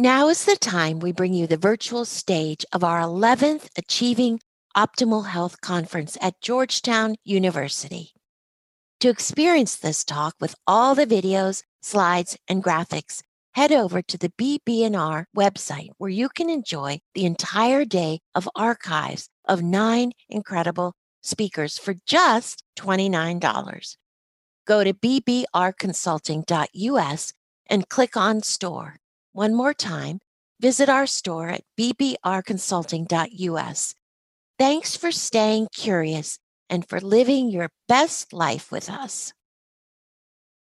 Now is the time we bring you the virtual stage of our 11th Achieving Optimal Health Conference at Georgetown University. To experience this talk with all the videos, slides, and graphics, head over to the BB&R website where you can enjoy the entire day of archives of nine incredible speakers for just $29. Go to bbrconsulting.us and click on store. One more time, visit our store at bbrconsulting.us. Thanks for staying curious and for living your best life with us.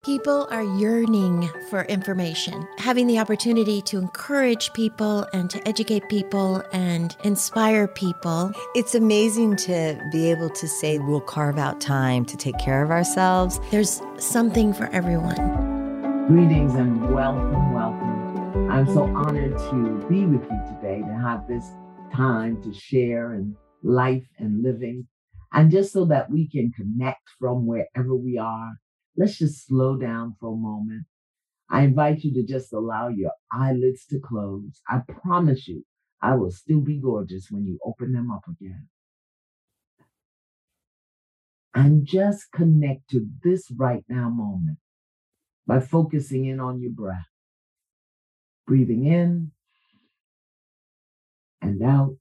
People are yearning for information, having the opportunity to encourage people and to educate people and inspire people. It's amazing to be able to say we'll carve out time to take care of ourselves. There's something for everyone. Greetings and welcome, welcome. I'm so honored to be with you today to have this time to share and life and living, and just so that we can connect from wherever we are Let's just slow down for a moment. I invite you to just allow your eyelids to close. I promise you, I will still be gorgeous when you open them up again. And just connect to this right now moment by focusing in on your breath. Breathing in and out.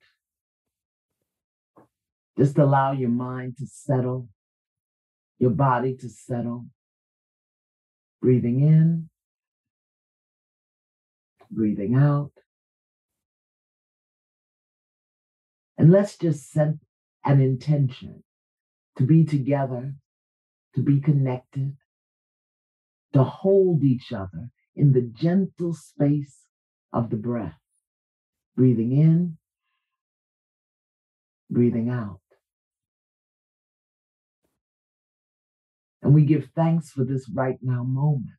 Just allow your mind to settle, your body to settle. Breathing in, breathing out. And let's just set an intention to be together, to be connected, to hold each other in the gentle space of the breath. Breathing in, breathing out. And we give thanks for this right now moment.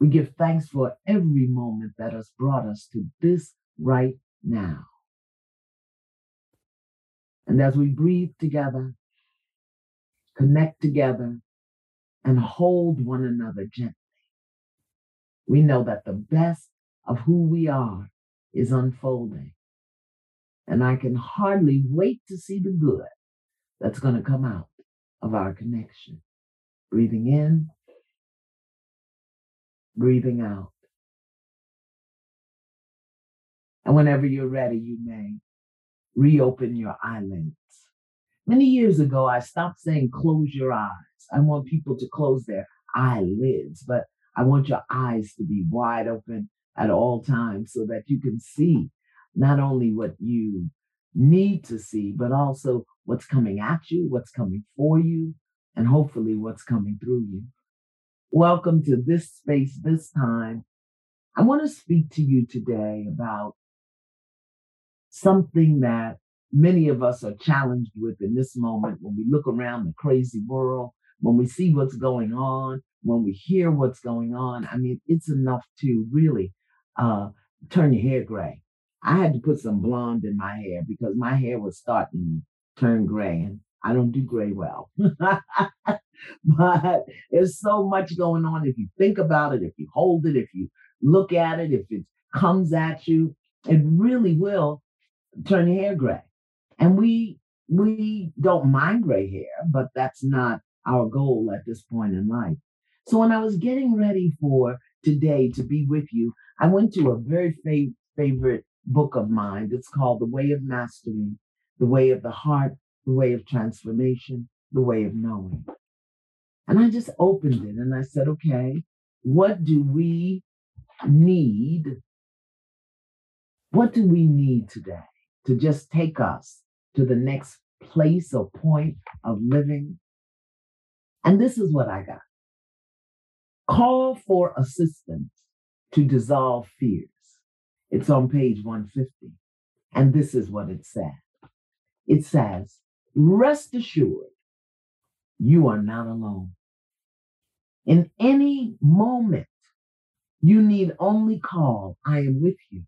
We give thanks for every moment that has brought us to this right now. And as we breathe together, connect together, and hold one another gently, we know that the best of who we are is unfolding. And I can hardly wait to see the good that's going to come out of our connection. Breathing in, breathing out. And whenever you're ready, you may reopen your eyelids. Many years ago, I stopped saying close your eyes. I want people to close their eyelids, but I want your eyes to be wide open at all times so that you can see not only what you need to see, but also what's coming at you, what's coming for you, and hopefully what's coming through you. Welcome to this space, this time. I want to speak to you today about something that many of us are challenged with in this moment when we look around the crazy world, when we see what's going on, when we hear what's going on. I mean, it's enough to really uh, turn your hair gray. I had to put some blonde in my hair because my hair was starting to turn gray, and I don't do gray well. but there's so much going on. If you think about it, if you hold it, if you look at it, if it comes at you, it really will turn your hair gray. And we we don't mind gray hair, but that's not our goal at this point in life. So when I was getting ready for today to be with you, I went to a very fav- favorite book of mine. It's called The Way of Mastery, The Way of the Heart, The Way of Transformation, The Way of Knowing. And I just opened it and I said, okay, what do we need? What do we need today to just take us to the next place or point of living? And this is what I got call for assistance to dissolve fears. It's on page 150. And this is what it said it says, Rest assured, you are not alone. In any moment, you need only call, I am with you,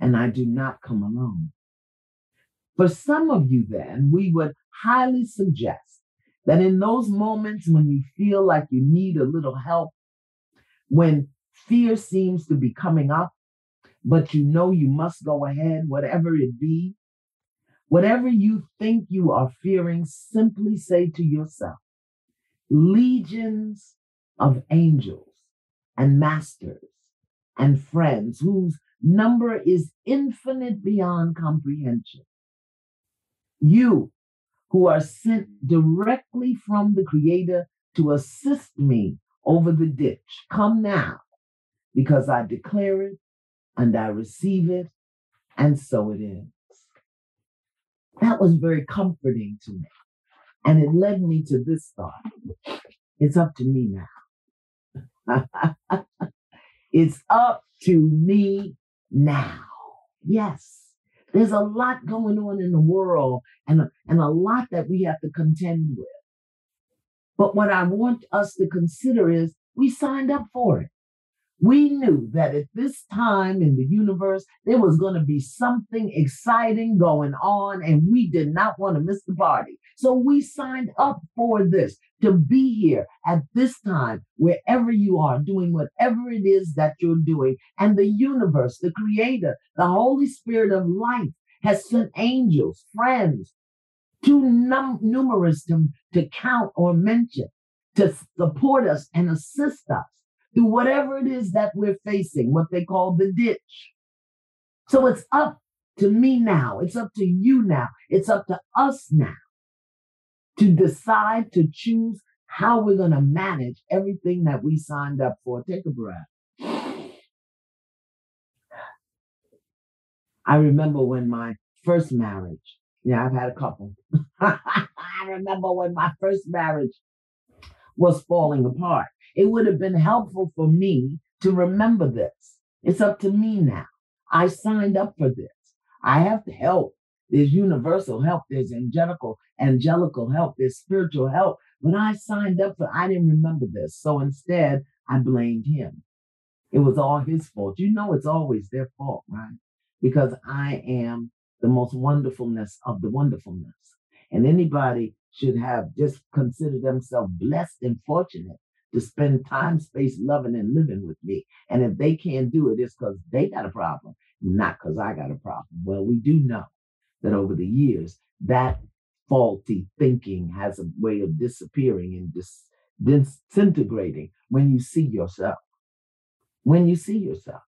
and I do not come alone. For some of you, then, we would highly suggest that in those moments when you feel like you need a little help, when fear seems to be coming up, but you know you must go ahead, whatever it be. Whatever you think you are fearing, simply say to yourself, legions of angels and masters and friends whose number is infinite beyond comprehension. You who are sent directly from the Creator to assist me over the ditch, come now because I declare it and I receive it, and so it is. That was very comforting to me. And it led me to this thought it's up to me now. it's up to me now. Yes. There's a lot going on in the world and, and a lot that we have to contend with. But what I want us to consider is we signed up for it. We knew that at this time in the universe, there was going to be something exciting going on, and we did not want to miss the party. So we signed up for this to be here at this time, wherever you are, doing whatever it is that you're doing. And the universe, the creator, the Holy Spirit of life has sent angels, friends, too num- numerous to, to count or mention, to support us and assist us through whatever it is that we're facing, what they call the ditch. So it's up to me now. It's up to you now. It's up to us now to decide to choose how we're going to manage everything that we signed up for. Take a breath. I remember when my first marriage, yeah, I've had a couple. I remember when my first marriage was falling apart. It would have been helpful for me to remember this. It's up to me now. I signed up for this. I have help. There's universal help. There's angelical, angelical help. There's spiritual help. When I signed up for, I didn't remember this. So instead, I blamed him. It was all his fault. You know, it's always their fault, right? Because I am the most wonderfulness of the wonderfulness. And anybody should have just considered themselves blessed and fortunate to spend time, space, loving and living with me. And if they can't do it, it's because they got a problem, not because I got a problem. Well, we do know that over the years, that faulty thinking has a way of disappearing and dis- disintegrating when you see yourself. When you see yourself.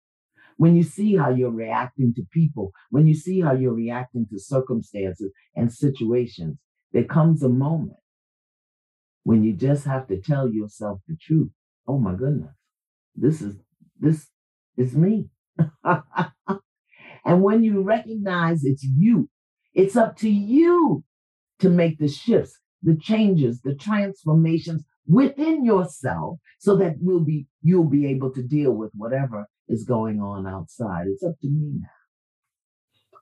When you see how you're reacting to people, when you see how you're reacting to circumstances and situations, there comes a moment when you just have to tell yourself the truth. Oh my goodness, this is this is me. and when you recognize it's you, it's up to you to make the shifts, the changes, the transformations within yourself so that we'll be you'll be able to deal with whatever is going on outside. It's up to me now.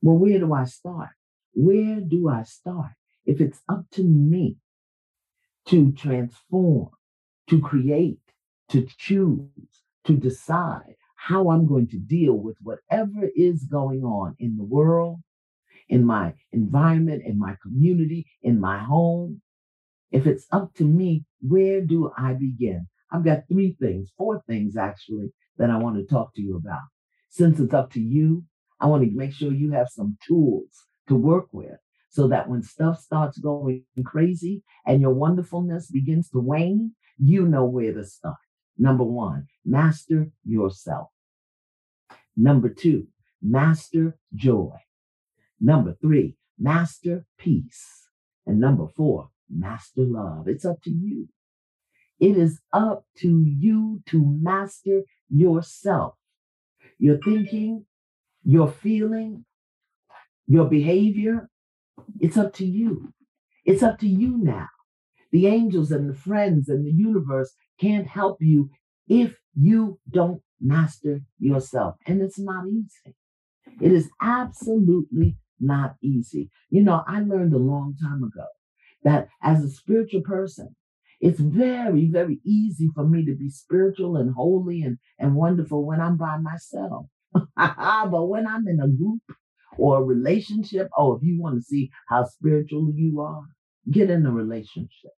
Well, where do I start? Where do I start? If it's up to me, to transform, to create, to choose, to decide how I'm going to deal with whatever is going on in the world, in my environment, in my community, in my home. If it's up to me, where do I begin? I've got three things, four things actually, that I want to talk to you about. Since it's up to you, I want to make sure you have some tools to work with so that when stuff starts going crazy and your wonderfulness begins to wane, you know where to start. Number one, master yourself. Number two, master joy. Number three, master peace. And number four, master love. It's up to you. It is up to you to master yourself. Your thinking, your feeling, your behavior, it's up to you. It's up to you now. The angels and the friends and the universe can't help you if you don't master yourself. And it's not easy. It is absolutely not easy. You know, I learned a long time ago that as a spiritual person, it's very, very easy for me to be spiritual and holy and, and wonderful when I'm by myself. but when I'm in a group or a relationship. Oh, if you want to see how spiritual you are, get in a relationship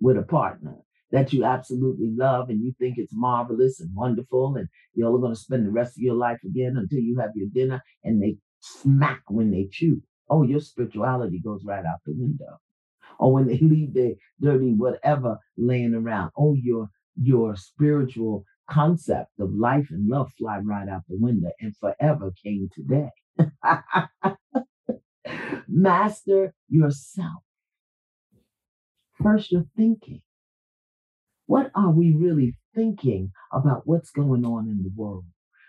with a partner that you absolutely love and you think it's marvelous and wonderful and you're going to spend the rest of your life again until you have your dinner and they smack when they chew. Oh, your spirituality goes right out the window. Or when they leave their dirty whatever laying around. Oh, your your spiritual concept of life and love fly right out the window and forever came today. Master yourself. First, you're thinking. What are we really thinking about what's going on in the world?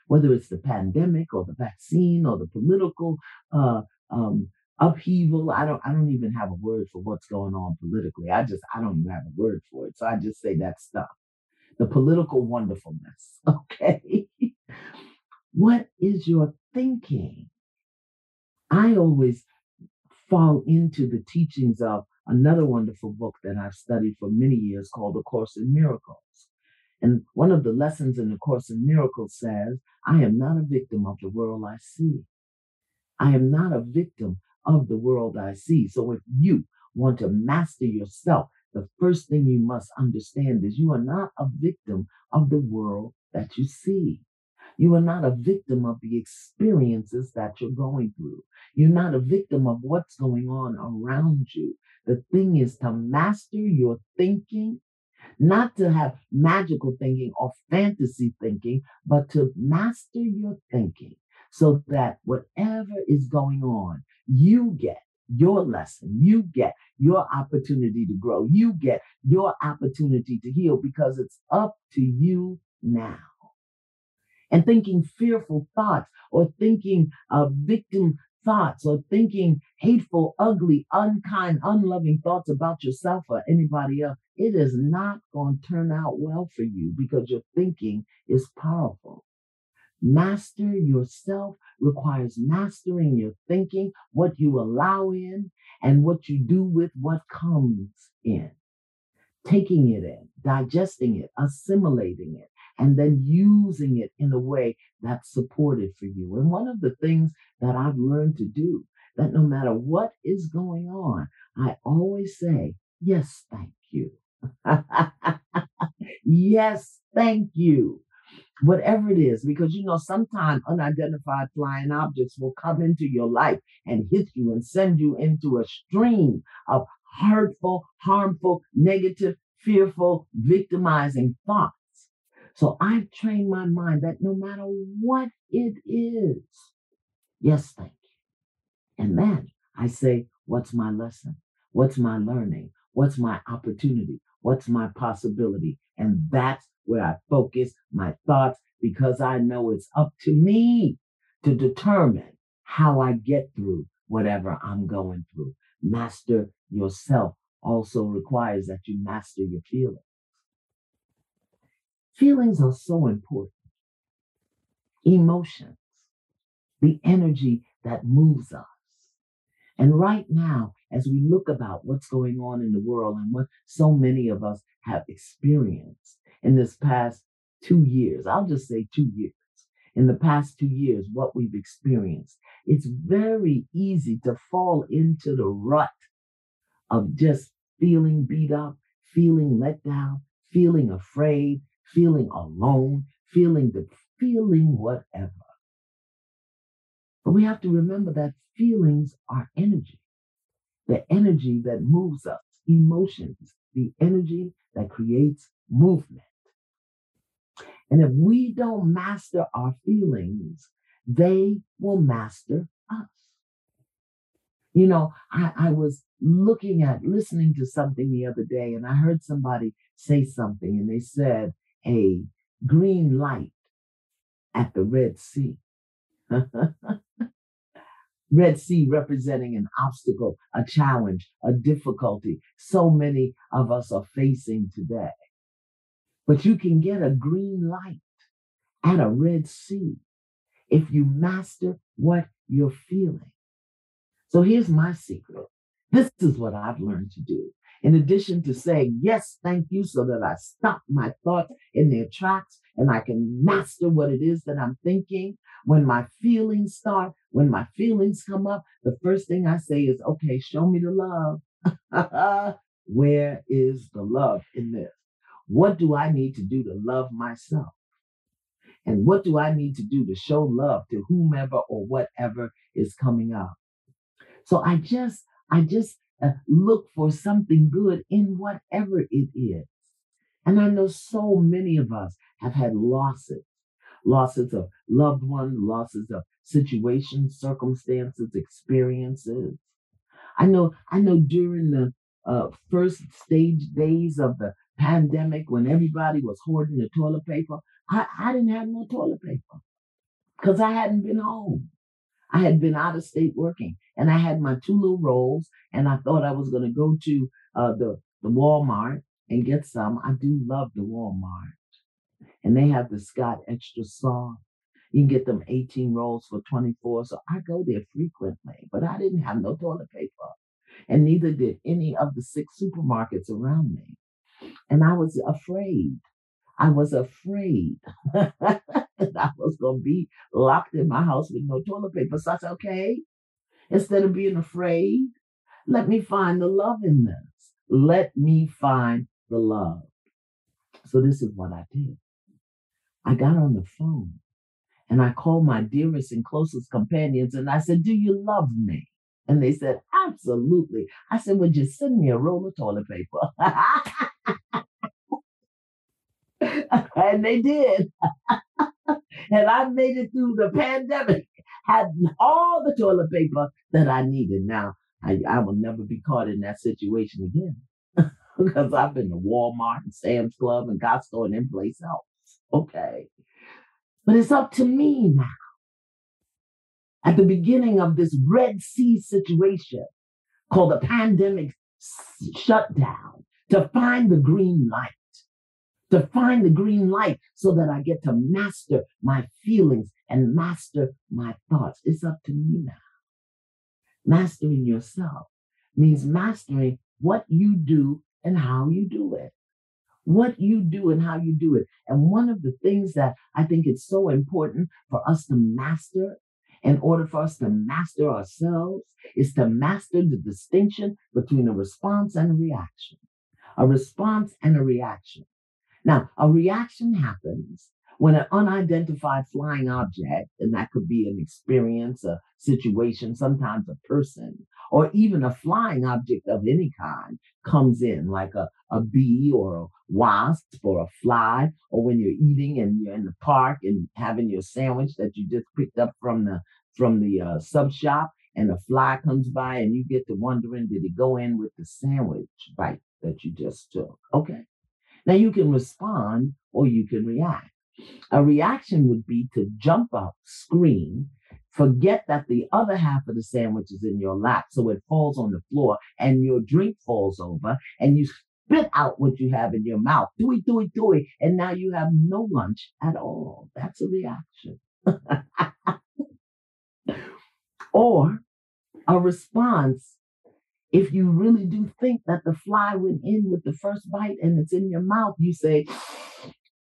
Whether it's the pandemic or the vaccine or the political uh, um, upheaval. I don't. I don't even have a word for what's going on politically. I just. I don't even have a word for it. So I just say that stuff. The political wonderfulness. Okay. what is your thinking? I always fall into the teachings of another wonderful book that I've studied for many years called A Course in Miracles. And one of the lessons in the Course in Miracles says, I am not a victim of the world I see. I am not a victim of the world I see. So if you want to master yourself, the first thing you must understand is you are not a victim of the world that you see. You are not a victim of the experiences that you're going through. You're not a victim of what's going on around you. The thing is to master your thinking, not to have magical thinking or fantasy thinking, but to master your thinking so that whatever is going on, you get your lesson, you get your opportunity to grow, you get your opportunity to heal because it's up to you now and thinking fearful thoughts or thinking uh, victim thoughts or thinking hateful, ugly, unkind, unloving thoughts about yourself or anybody else, it is not going to turn out well for you because your thinking is powerful. Master yourself requires mastering your thinking, what you allow in, and what you do with what comes in. Taking it in, digesting it, assimilating it, and then using it in a way that's supported for you. And one of the things that I've learned to do, that no matter what is going on, I always say, yes, thank you. yes, thank you. Whatever it is, because you know, sometimes unidentified flying objects will come into your life and hit you and send you into a stream of hurtful, harmful, negative, fearful, victimizing thoughts. So I've trained my mind that no matter what it is, yes, thank you. And then I say, what's my lesson? What's my learning? What's my opportunity? What's my possibility? And that's where I focus my thoughts because I know it's up to me to determine how I get through whatever I'm going through. Master yourself also requires that you master your feelings. Feelings are so important. Emotions, the energy that moves us. And right now, as we look about what's going on in the world and what so many of us have experienced in this past two years, I'll just say two years, in the past two years, what we've experienced, it's very easy to fall into the rut of just feeling beat up, feeling let down, feeling afraid, feeling alone, feeling the feeling whatever. But we have to remember that feelings are energy, the energy that moves us, emotions, the energy that creates movement. And if we don't master our feelings, they will master us. You know, I, I was looking at, listening to something the other day, and I heard somebody say something, and they said, a green light at the Red Sea. Red Sea representing an obstacle, a challenge, a difficulty so many of us are facing today. But you can get a green light at a Red Sea if you master what you're feeling. So here's my secret. This is what I've learned to do in addition to saying, yes, thank you, so that I stop my thoughts in their tracks and I can master what it is that I'm thinking. When my feelings start, when my feelings come up, the first thing I say is, okay, show me the love. Where is the love in this? What do I need to do to love myself? And what do I need to do to show love to whomever or whatever is coming up? So I just, I just uh, look for something good in whatever it is. And I know so many of us have had losses, losses of loved ones, losses of situations, circumstances, experiences. I know, I know during the uh, first stage days of the pandemic when everybody was hoarding the toilet paper, I, I didn't have no toilet paper because I hadn't been home. I had been out of state working and I had my two little rolls and I thought I was going to go to uh, the, the Walmart and get some. I do love the Walmart. And they have the Scott extra soft. You can get them 18 rolls for 24. So I go there frequently, but I didn't have no toilet paper. And neither did any of the six supermarkets around me. And I was afraid. I was afraid that I was going to be locked in my house with no toilet paper. So I said, okay, instead of being afraid, let me find the love in this. Let me find the love. So this is what I did. I got on the phone and I called my dearest and closest companions and I said, Do you love me? And they said, Absolutely. I said, Would you send me a roll of toilet paper? and they did. and I made it through the pandemic, had all the toilet paper that I needed. Now, I, I will never be caught in that situation again because I've been to Walmart and Sam's Club and Costco and in place else. Okay. But it's up to me now. At the beginning of this Red Sea situation called the pandemic shutdown, to find the green light to find the green light so that I get to master my feelings and master my thoughts. It's up to me now. Mastering yourself means mastering what you do and how you do it. What you do and how you do it. And one of the things that I think it's so important for us to master in order for us to master ourselves is to master the distinction between a response and a reaction. A response and a reaction. Now, a reaction happens when an unidentified flying object, and that could be an experience, a situation, sometimes a person, or even a flying object of any kind comes in, like a, a bee or a wasp or a fly, or when you're eating and you're in the park and having your sandwich that you just picked up from the from the uh, sub shop and a fly comes by and you get to wondering, did it go in with the sandwich bite that you just took? Okay. Now you can respond or you can react. A reaction would be to jump up, scream, forget that the other half of the sandwich is in your lap, so it falls on the floor and your drink falls over and you spit out what you have in your mouth. Do it, do it, do it. And now you have no lunch at all. That's a reaction. or a response if you really do think that the fly went in with the first bite and it's in your mouth, you say,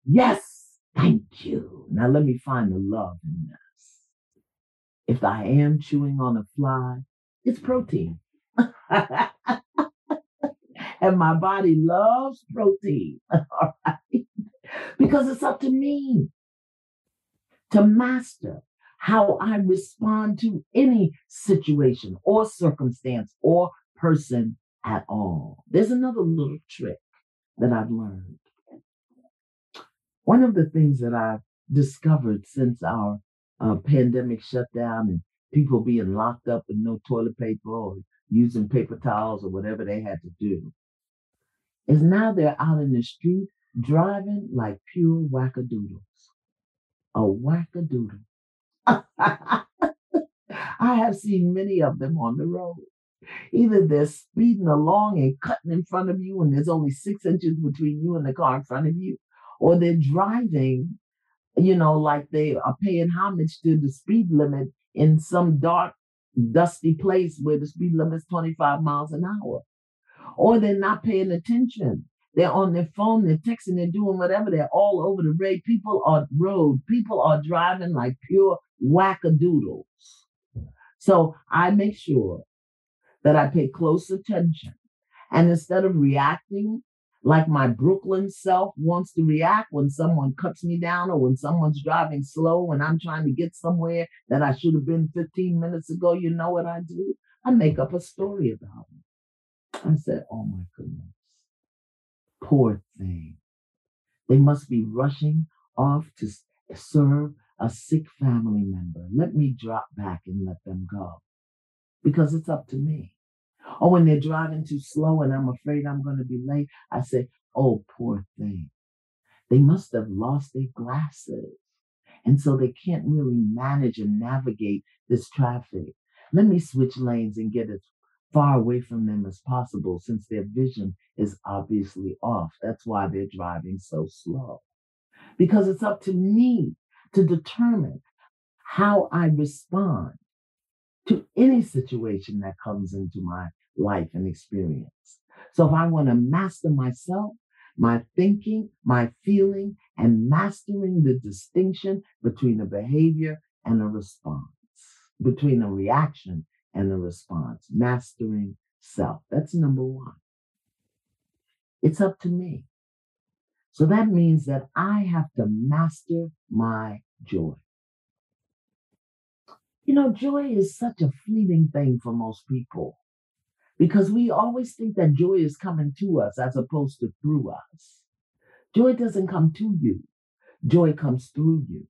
Yes, thank you. Now let me find the love in this. If I am chewing on a fly, it's protein. and my body loves protein. All right. Because it's up to me to master how I respond to any situation or circumstance or person at all. There's another little trick that I've learned. One of the things that I've discovered since our uh, pandemic shutdown and people being locked up with no toilet paper or using paper towels or whatever they had to do is now they're out in the street driving like pure wackadoodles. A wackadoodle. I have seen many of them on the road. Either they're speeding along and cutting in front of you, and there's only six inches between you and the car in front of you, or they're driving, you know, like they are paying homage to the speed limit in some dark, dusty place where the speed limit is 25 miles an hour, or they're not paying attention. They're on their phone, they're texting, they're doing whatever. They're all over the road. People are road. People are driving like pure wackadoodles. So I make sure that I pay close attention. And instead of reacting like my Brooklyn self wants to react when someone cuts me down or when someone's driving slow and I'm trying to get somewhere that I should have been 15 minutes ago, you know what I do? I make up a story about it. I said, oh my goodness, poor thing. They must be rushing off to serve a sick family member. Let me drop back and let them go because it's up to me. Or when they're driving too slow and I'm afraid I'm going to be late, I say, oh, poor thing. They must have lost their glasses. And so they can't really manage and navigate this traffic. Let me switch lanes and get as far away from them as possible since their vision is obviously off. That's why they're driving so slow. Because it's up to me to determine how I respond to any situation that comes into my life and experience. So if I want to master myself, my thinking, my feeling, and mastering the distinction between a behavior and a response, between a reaction and a response, mastering self. That's number one. It's up to me. So that means that I have to master my joy. You know, joy is such a fleeting thing for most people because we always think that joy is coming to us as opposed to through us. Joy doesn't come to you. Joy comes through you.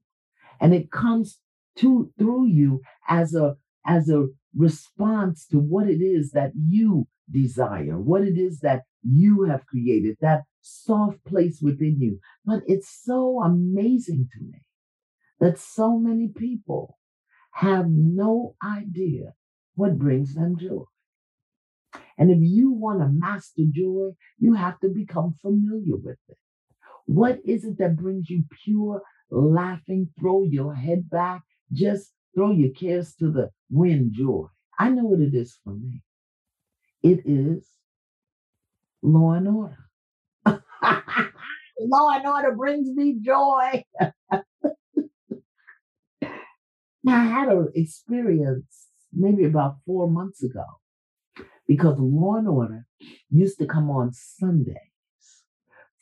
And it comes to through you as a as a response to what it is that you desire, what it is that you have created, that soft place within you. But it's so amazing to me that so many people have no idea what brings them joy. And if you want to master joy, you have to become familiar with it. What is it that brings you pure laughing? Throw your head back, just throw your cares to the wind joy. I know what it is for me. It is law and order. law and order brings me joy. now, I had an experience maybe about four months ago because Law and Order used to come on Sundays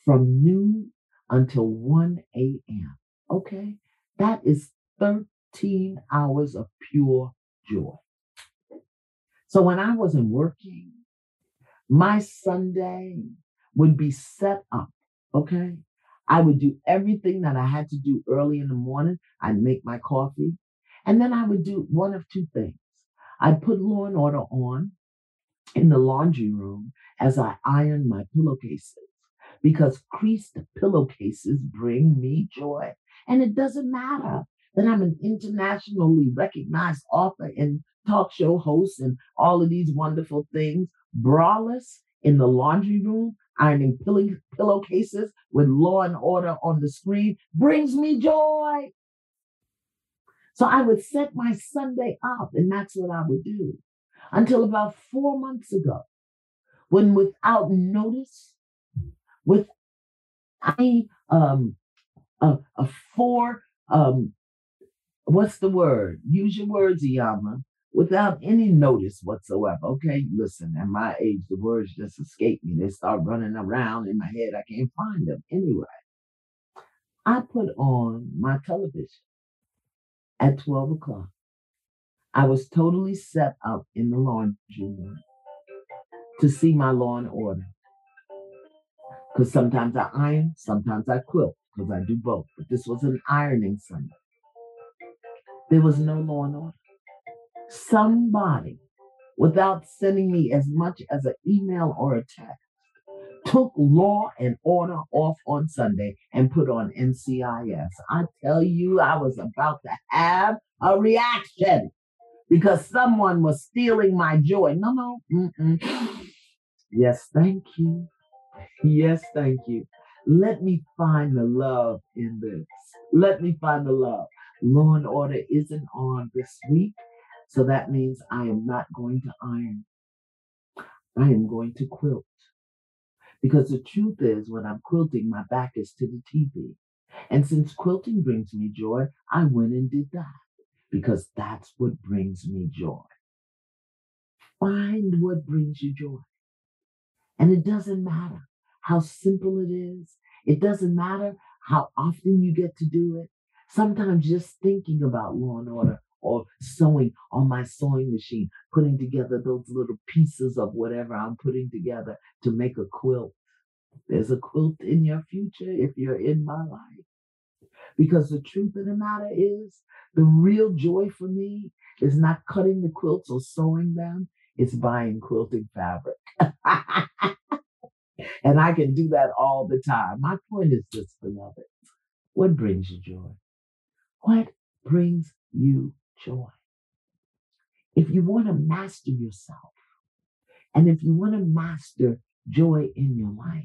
from noon until 1 a.m. Okay? That is 13 hours of pure joy. So when I wasn't working, my Sunday would be set up. Okay? I would do everything that I had to do early in the morning. I'd make my coffee. And then I would do one of two things. I'd put Law and Order on in the laundry room as I iron my pillowcases because creased pillowcases bring me joy. And it doesn't matter that I'm an internationally recognized author and talk show host and all of these wonderful things. Braless in the laundry room, ironing pillow, pillowcases with law and order on the screen brings me joy. So I would set my Sunday up, and that's what I would do until about four months ago, when without notice, with I um a, a four um what's the word? Use your words, Iyanla, without any notice whatsoever. Okay, listen, at my age, the words just escape me. They start running around in my head. I can't find them. Anyway, I put on my television at 12 o'clock. I was totally set up in the laundry room to see my law and order. Because sometimes I iron, sometimes I quilt, because I do both. But this was an ironing Sunday. There was no law and order. Somebody, without sending me as much as an email or a text, took law and order off on Sunday and put on NCIS. I tell you, I was about to have a reaction because someone was stealing my joy. No, no. Mm-mm. Yes, thank you. Yes, thank you. Let me find the love in this. Let me find the love. Law and order isn't on this week, so that means I am not going to iron. I am going to quilt. Because the truth is, when I'm quilting, my back is to the TV. And since quilting brings me joy, I went and did that because that's what brings me joy. Find what brings you joy. And it doesn't matter how simple it is. It doesn't matter how often you get to do it. Sometimes just thinking about law and order or sewing on my sewing machine, putting together those little pieces of whatever I'm putting together to make a quilt. There's a quilt in your future if you're in my life. Because the truth of the matter is, the real joy for me is not cutting the quilts or sewing them, it's buying quilting fabric. and I can do that all the time. My point is this, beloved. What brings you joy? What brings you joy? If you want to master yourself, and if you want to master joy in your life,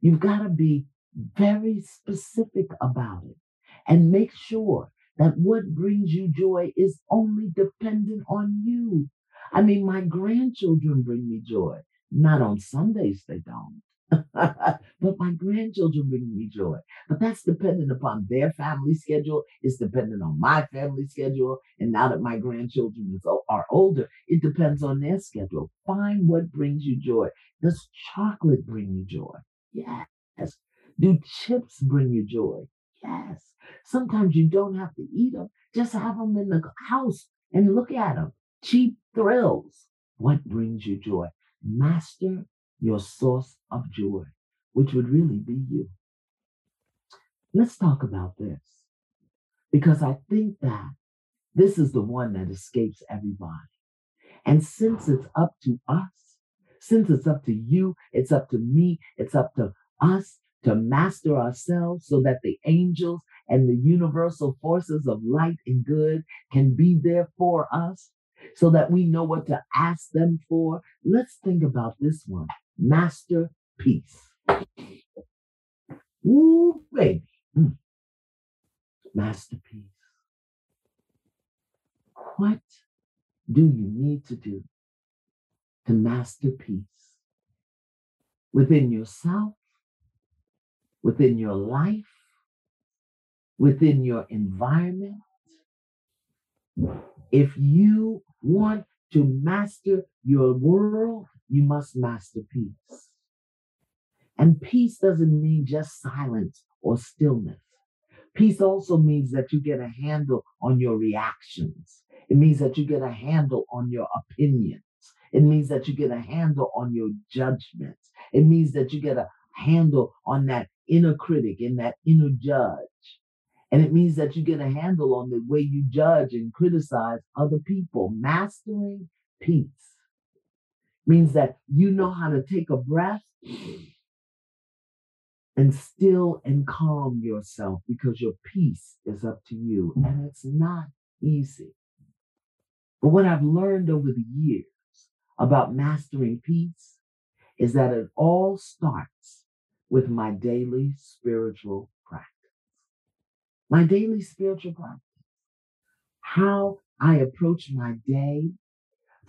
you've got to be very specific about it and make sure that what brings you joy is only dependent on you. I mean, my grandchildren bring me joy. Not on Sundays, they don't. but my grandchildren bring me joy. But that's dependent upon their family schedule. It's dependent on my family schedule. And now that my grandchildren are older, it depends on their schedule. Find what brings you joy. Does chocolate bring you joy? Yes. Do chips bring you joy? Yes. Sometimes you don't have to eat them. Just have them in the house and look at them. Cheap thrills. What brings you joy? Master your source of joy, which would really be you. Let's talk about this because I think that this is the one that escapes everybody. And since it's up to us, since it's up to you, it's up to me, it's up to us to master ourselves so that the angels and the universal forces of light and good can be there for us so that we know what to ask them for. Let's think about this one masterpiece. Ooh, baby. Mm. Masterpiece. What do you need to do to master peace within yourself, within your life, within your environment? If you want to master your world, you must master peace. And peace doesn't mean just silence or stillness. Peace also means that you get a handle on your reactions. It means that you get a handle on your opinions. It means that you get a handle on your judgments. It means that you get a handle on that inner critic and that inner judge. And it means that you get a handle on the way you judge and criticize other people. Mastering peace means that you know how to take a breath and still and calm yourself because your peace is up to you. And it's not easy. But what I've learned over the years about mastering peace is that it all starts with my daily spiritual practice. My daily spiritual practice. How I approach my day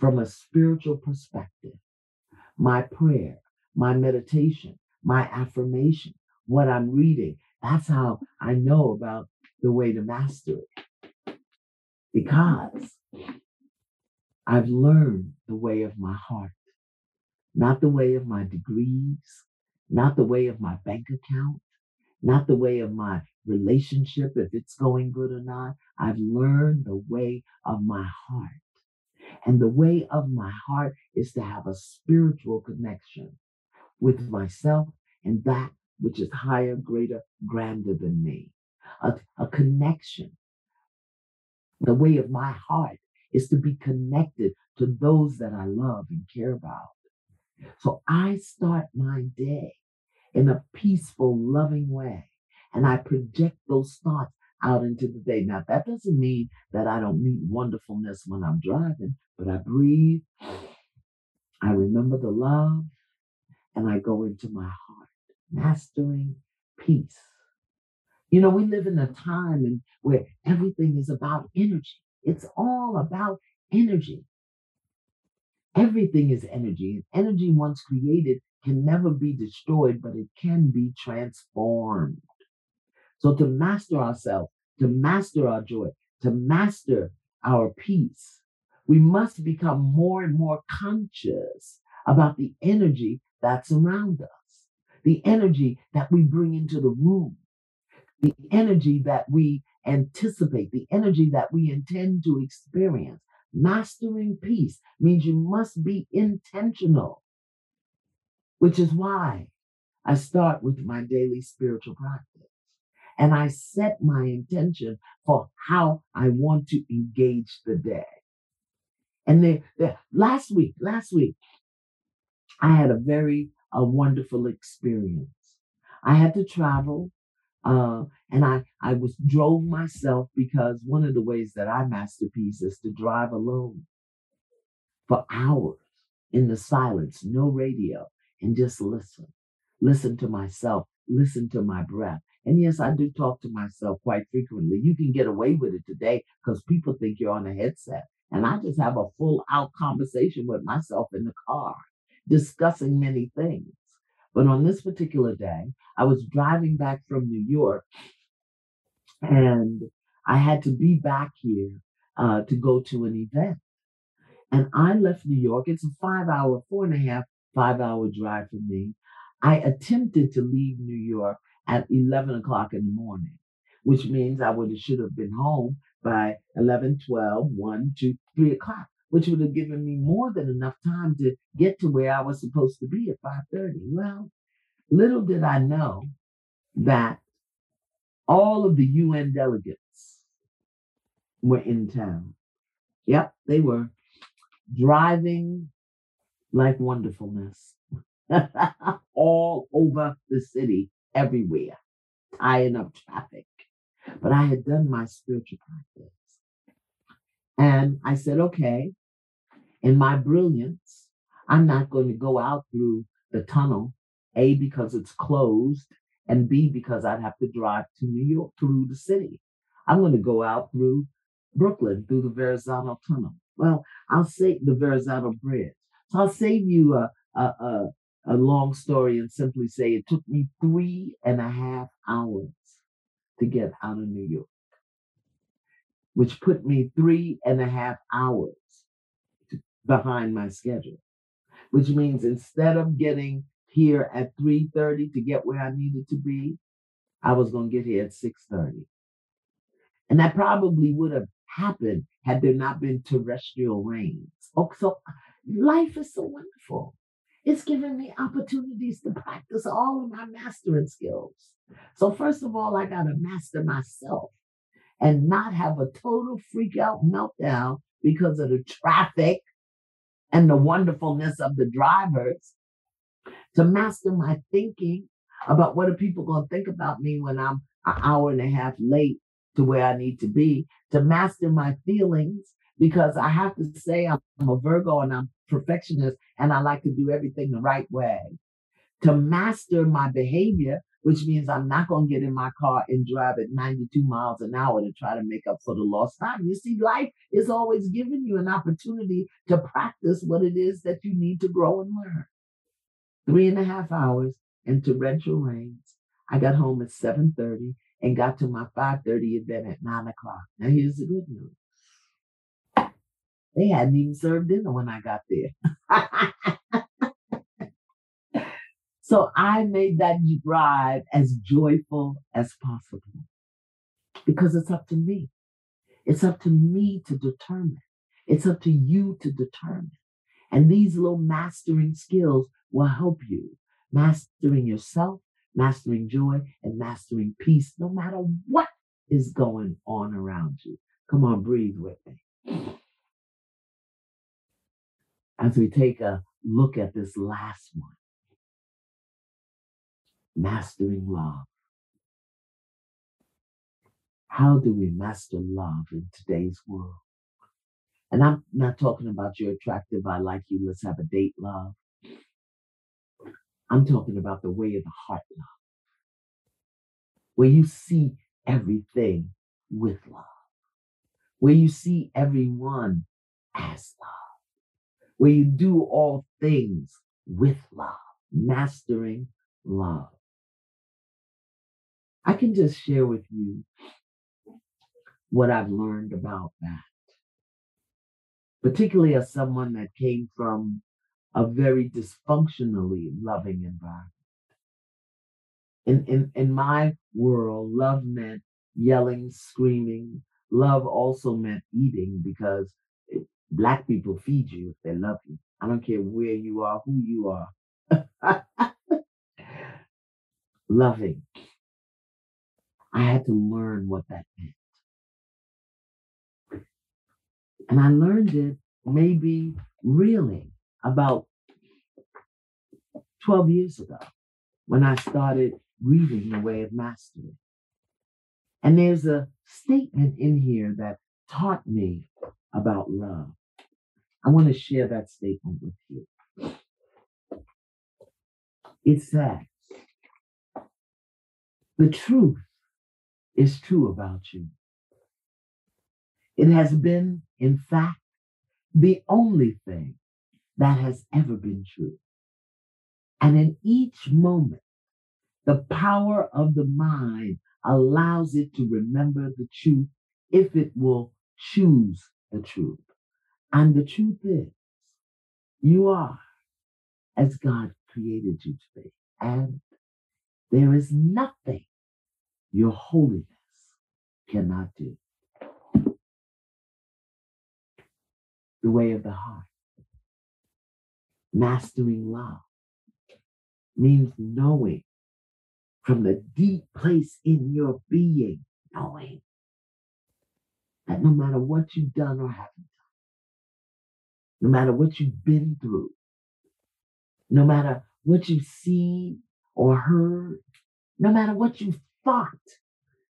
from a spiritual perspective. My prayer, my meditation, my affirmation, what I'm reading, that's how I know about the way to master it. Because I've learned the way of my heart, not the way of my degrees, not the way of my bank account, not the way of my relationship, if it's going good or not. I've learned the way of my heart. And the way of my heart is to have a spiritual connection with myself and that which is higher, greater, grander than me. A, a connection. The way of my heart is to be connected to those that I love and care about. So I start my day in a peaceful, loving way. And I project those thoughts out into the day. Now, that doesn't mean that I don't meet wonderfulness when I'm driving, but I breathe, I remember the love, and I go into my heart, mastering peace. You know, we live in a time in where everything is about energy. It's all about energy. Everything is energy, and energy once created can never be destroyed, but it can be transformed. So to master ourselves, to master our joy, to master our peace, we must become more and more conscious about the energy that's around us. the energy that we bring into the room, the energy that we anticipate, the energy that we intend to experience. Mastering peace means you must be intentional, which is why I start with my daily spiritual practice. And I set my intention for how I want to engage the day. And the, the last week, last week, I had a very a wonderful experience. I had to travel, uh, and I I was drove myself because one of the ways that I masterpiece is to drive alone for hours in the silence, no radio, and just listen, listen to myself, listen to my breath. And yes, I do talk to myself quite frequently. You can get away with it today because people think you're on a headset. And I just have a full out conversation with myself in the car discussing many things. But on this particular day, I was driving back from New York and I had to be back here uh, to go to an event. And I left New York. It's a five hour, four and a half, five hour drive for me. I attempted to leave New York at 11 o'clock in the morning, which means I would have should have been home by 11, 12, 1, 2, 3 o'clock which would have given me more than enough time to get to where I was supposed to be at 5:30. Well, little did I know that all of the UN delegates were in town. Yep, they were driving like wonderfulness all over the city, everywhere, tying up traffic. But I had done my spiritual practice. And I said, okay, in my brilliance, I'm not going to go out through the tunnel, A, because it's closed, and B, because I'd have to drive to New York through the city. I'm going to go out through Brooklyn, through the Verrazano Tunnel. Well, I'll say the Verrazano Bridge. So I'll save you a, a, a, a long story and simply say it took me three and a half hours to get out of New York, which put me three and a half hours behind my schedule, which means instead of getting here at 3:30 to get where I needed to be, I was going to get here at 6:30. And that probably would have happened had there not been terrestrial rains. Oh, so life is so wonderful. It's given me opportunities to practice all of my mastering skills. So, first of all, I got to master myself and not have a total freak out meltdown because of the traffic and the wonderfulness of the drivers to master my thinking about what are people going to think about me when I'm an hour and a half late to where I need to be, to master my feelings because I have to say I'm a Virgo and I'm perfectionist and I like to do everything the right way. To master my behavior which means I'm not going to get in my car and drive at 92 miles an hour to try to make up for the lost time. You see, life is always giving you an opportunity to practice what it is that you need to grow and learn. Three and a half hours in torrential rains. I got home at 7:30 and got to my 5:30 event at 9 o'clock. Now here's the good news. They hadn't even served dinner when I got there. So I made that drive as joyful as possible because it's up to me. It's up to me to determine. It's up to you to determine. And these little mastering skills will help you mastering yourself, mastering joy, and mastering peace, no matter what is going on around you. Come on, breathe with me. As we take a look at this last one, mastering love. How do we master love in today's world? And I'm not talking about you're attractive, I like you, let's have a date love. I'm talking about the way of the heart love, where you see everything with love, where you see everyone as love, where you do all things with love, mastering love. I can just share with you what I've learned about that, particularly as someone that came from a very dysfunctionally loving environment. In, in, in my world, love meant yelling, screaming. Love also meant eating because black people feed you if they love you. I don't care where you are, who you are. Loving. I had to learn what that meant. And I learned it maybe really about 12 years ago when I started reading The Way of Mastery. And there's a statement in here that taught me about love. I want to share that statement with you. It says, The truth is true about you. It has been, in fact, the only thing that has ever been true. And in each moment, the power of the mind allows it to remember the truth if it will choose the truth. And the truth is, you are as God created you to be. And there is nothing your holiness cannot do. The way of the heart. Mastering love means knowing from the deep place in your being, knowing that no matter what you've done or haven't done, no matter what you've been through, no matter what you've seen or heard, no matter what you've thought,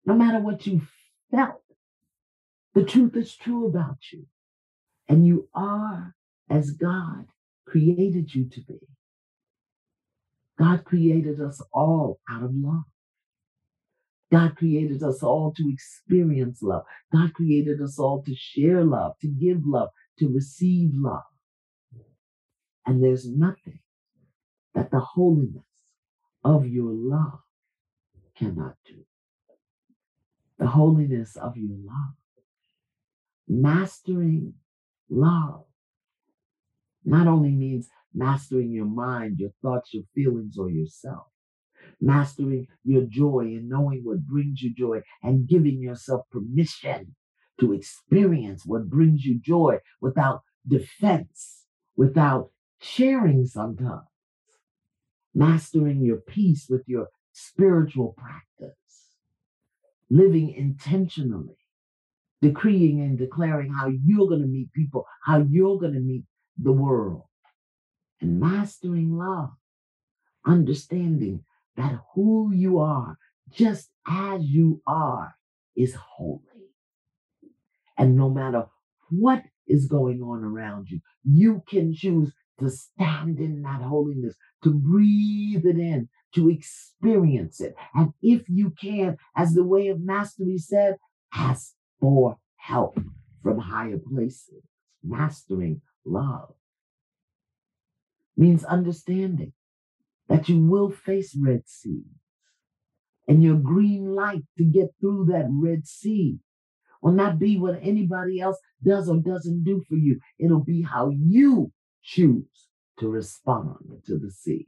no matter what you've felt, the truth is true about you. And you are as God created you to be. God created us all out of love. God created us all to experience love. God created us all to share love, to give love, to receive love. And there's nothing that the holiness of your love cannot do. The holiness of your love. Mastering love not only means mastering your mind, your thoughts, your feelings, or yourself. Mastering your joy and knowing what brings you joy and giving yourself permission to experience what brings you joy without defense, without sharing sometimes. Mastering your peace with your spiritual practice. Living intentionally, decreeing and declaring how you're going to meet people, how you're going to meet the world and mastering love, understanding that who you are, just as you are, is holy. And no matter what is going on around you, you can choose to stand in that holiness, to breathe it in, to experience it. And if you can, as the way of mastery said, ask for help from higher places, mastering love means understanding that you will face Red Seas and your green light to get through that Red Sea will not be what anybody else does or doesn't do for you. It'll be how you choose to respond to the sea.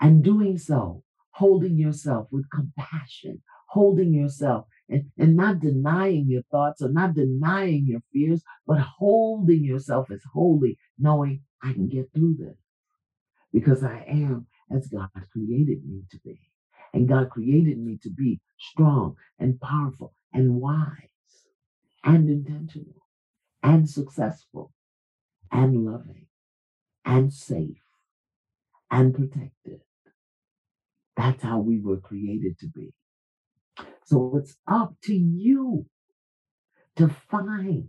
And doing so, holding yourself with compassion, holding yourself and, and not denying your thoughts or not denying your fears, but holding yourself as holy, knowing I can get through this because I am as God created me to be. And God created me to be strong and powerful and wise and intentional and successful and loving and safe and protected. That's how we were created to be. So it's up to you to find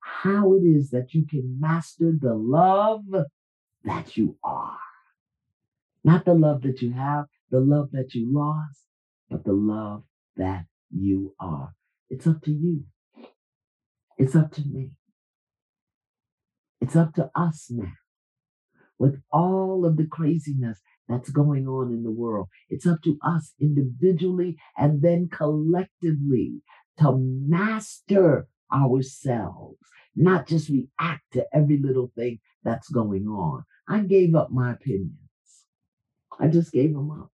how it is that you can master the love that you are. Not the love that you have, the love that you lost, but the love that you are. It's up to you. It's up to me. It's up to us now. With all of the craziness that's going on in the world, it's up to us individually and then collectively to master ourselves, not just react to every little thing that's going on. I gave up my opinions. I just gave them up.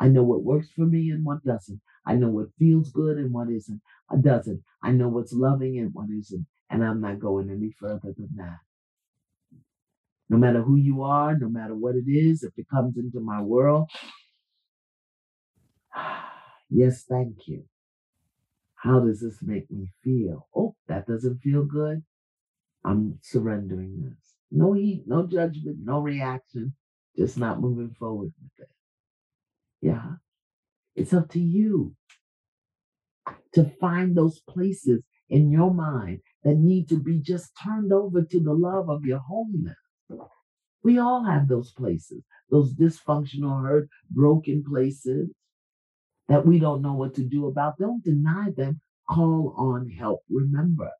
I know what works for me and what doesn't. I know what feels good and what isn't. It uh, doesn't. I know what's loving and what isn't. And I'm not going any further than that. No matter who you are, no matter what it is, if it comes into my world, yes, thank you. How does this make me feel? Oh, that doesn't feel good. I'm surrendering this. No heat, no judgment, no reaction, just not moving forward with it. Yeah. It's up to you to find those places in your mind that need to be just turned over to the love of your holiness. We all have those places, those dysfunctional, hurt, broken places that we don't know what to do about. Don't deny them. Call on help. Remember,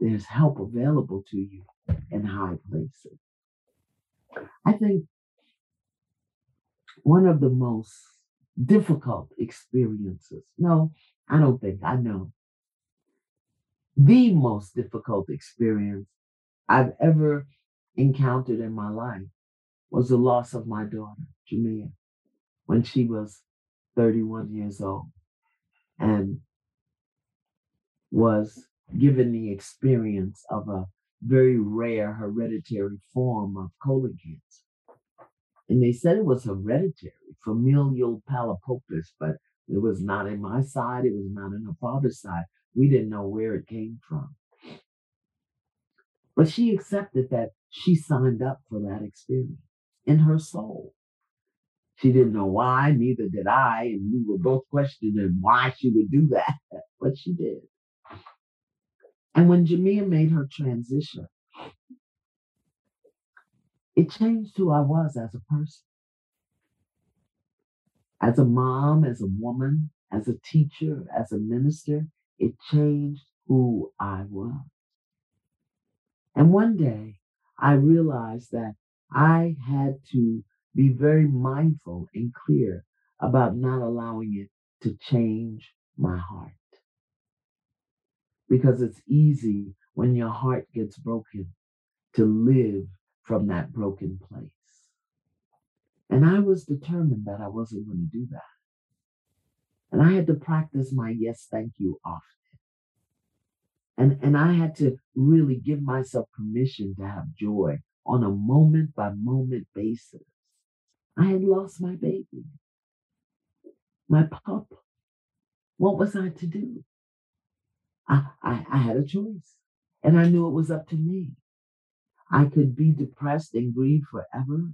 there's help available to you in high places. I think one of the most difficult experiences, no, I don't think, I know, the most difficult experience I've ever encountered in my life was the loss of my daughter, Gemmia, when she was 31 years old and was given the experience of a very rare hereditary form of colon cancer. And they said it was hereditary, familial polyposis, but it was not in my side, it was not in her father's side. We didn't know where it came from. But she accepted that she signed up for that experience in her soul. She didn't know why, neither did I, and we were both questioning why she would do that, but she did. And when Gemmia made her transition, it changed who I was as a person. As a mom, as a woman, as a teacher, as a minister, it changed who I was. And one day I realized that I had to be very mindful and clear about not allowing it to change my heart because it's easy when your heart gets broken to live from that broken place. And I was determined that I wasn't going to do that. And I had to practice my yes, thank you often. And, and I had to really give myself permission to have joy on a moment by moment basis. I had lost my baby, my pup. What was I to do? I, I, had a choice. And I knew it was up to me. I could be depressed and grieve forever,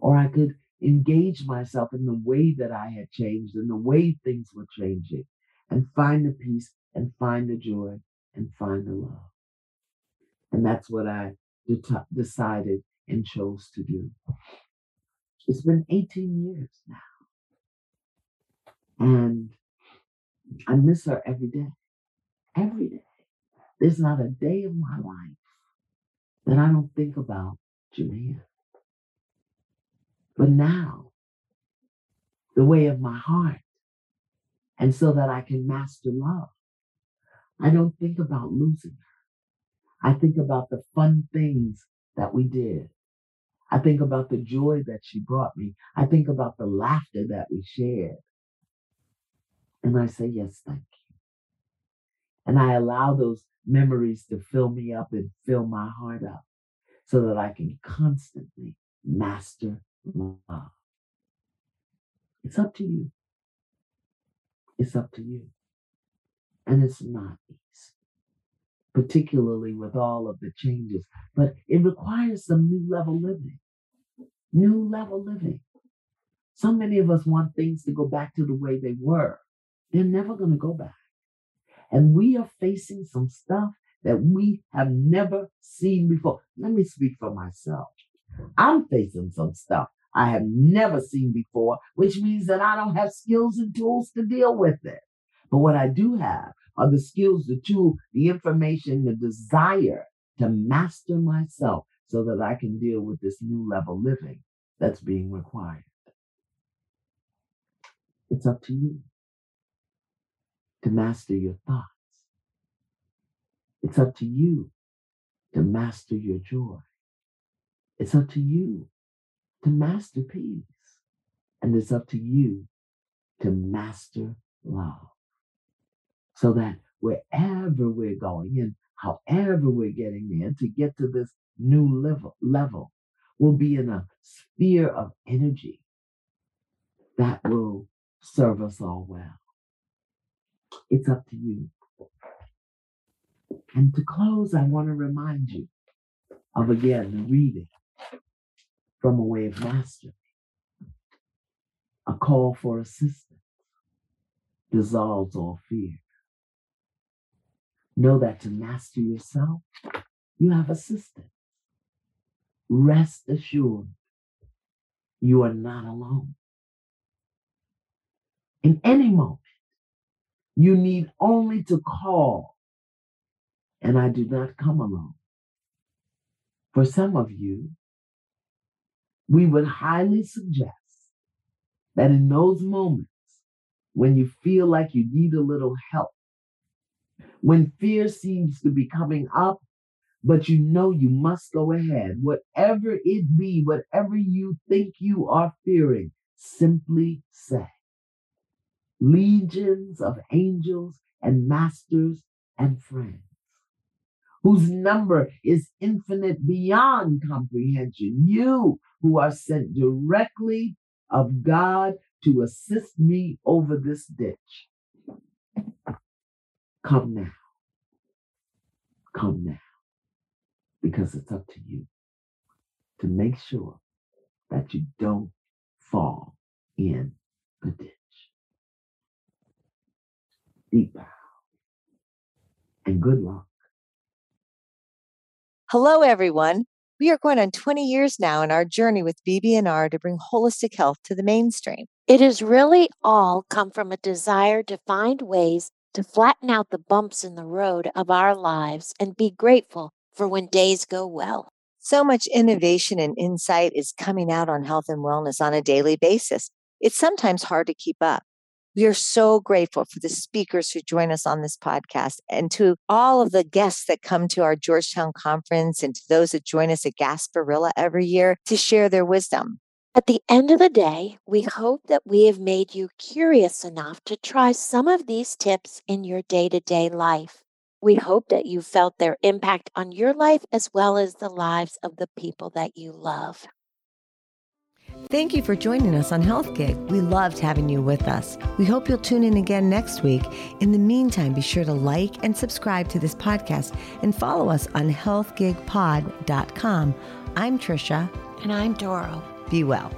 or I could engage myself in the way that I had changed and the way things were changing and find the peace and find the joy and find the love. And that's what I de- decided and chose to do. It's been 18 years now. And I miss her every day every day. There's not a day of my life that I don't think about Gemmia. But now, the way of my heart, and so that I can master love, I don't think about losing her. I think about the fun things that we did. I think about the joy that she brought me. I think about the laughter that we shared. And I say, yes, thank you. And I allow those memories to fill me up and fill my heart up so that I can constantly master love. It's up to you. It's up to you. And it's not easy, particularly with all of the changes, but it requires some new level living. New level living. So many of us want things to go back to the way they were. They're never going to go back. And we are facing some stuff that we have never seen before. Let me speak for myself. I'm facing some stuff I have never seen before, which means that I don't have skills and tools to deal with it. But what I do have are the skills, the tool, the information, the desire to master myself so that I can deal with this new level living that's being required. It's up to you to master your thoughts. It's up to you to master your joy. It's up to you to master peace. And it's up to you to master love so that wherever we're going and however we're getting there to get to this new level, level we'll be in a sphere of energy that will serve us all well. It's up to you. And to close, I want to remind you of again the reading from a way of mastery, a call for assistance dissolves all fear. Know that to master yourself, you have assistance. Rest assured, you are not alone. In any moment, you need only to call, and I do not come alone. For some of you, we would highly suggest that in those moments when you feel like you need a little help, when fear seems to be coming up, but you know you must go ahead, whatever it be, whatever you think you are fearing, simply say, legions of angels and masters and friends whose number is infinite beyond comprehension. You who are sent directly of God to assist me over this ditch. Come now. Come now. Because it's up to you to make sure that you don't fall in the ditch. Deep bow. And good luck. Hello, everyone. We are going on 20 years now in our journey with BB&R to bring holistic health to the mainstream. It has really all come from a desire to find ways to flatten out the bumps in the road of our lives and be grateful for when days go well. So much innovation and insight is coming out on health and wellness on a daily basis. It's sometimes hard to keep up. We are so grateful for the speakers who join us on this podcast and to all of the guests that come to our Georgetown conference and to those that join us at Gasparilla every year to share their wisdom. At the end of the day, we hope that we have made you curious enough to try some of these tips in your day to day life. We hope that you felt their impact on your life as well as the lives of the people that you love. Thank you for joining us on Health Gig. We loved having you with us. We hope you'll tune in again next week. In the meantime, be sure to like and subscribe to this podcast and follow us on healthgigpod.com. I'm Trisha. And I'm Doro. Be well.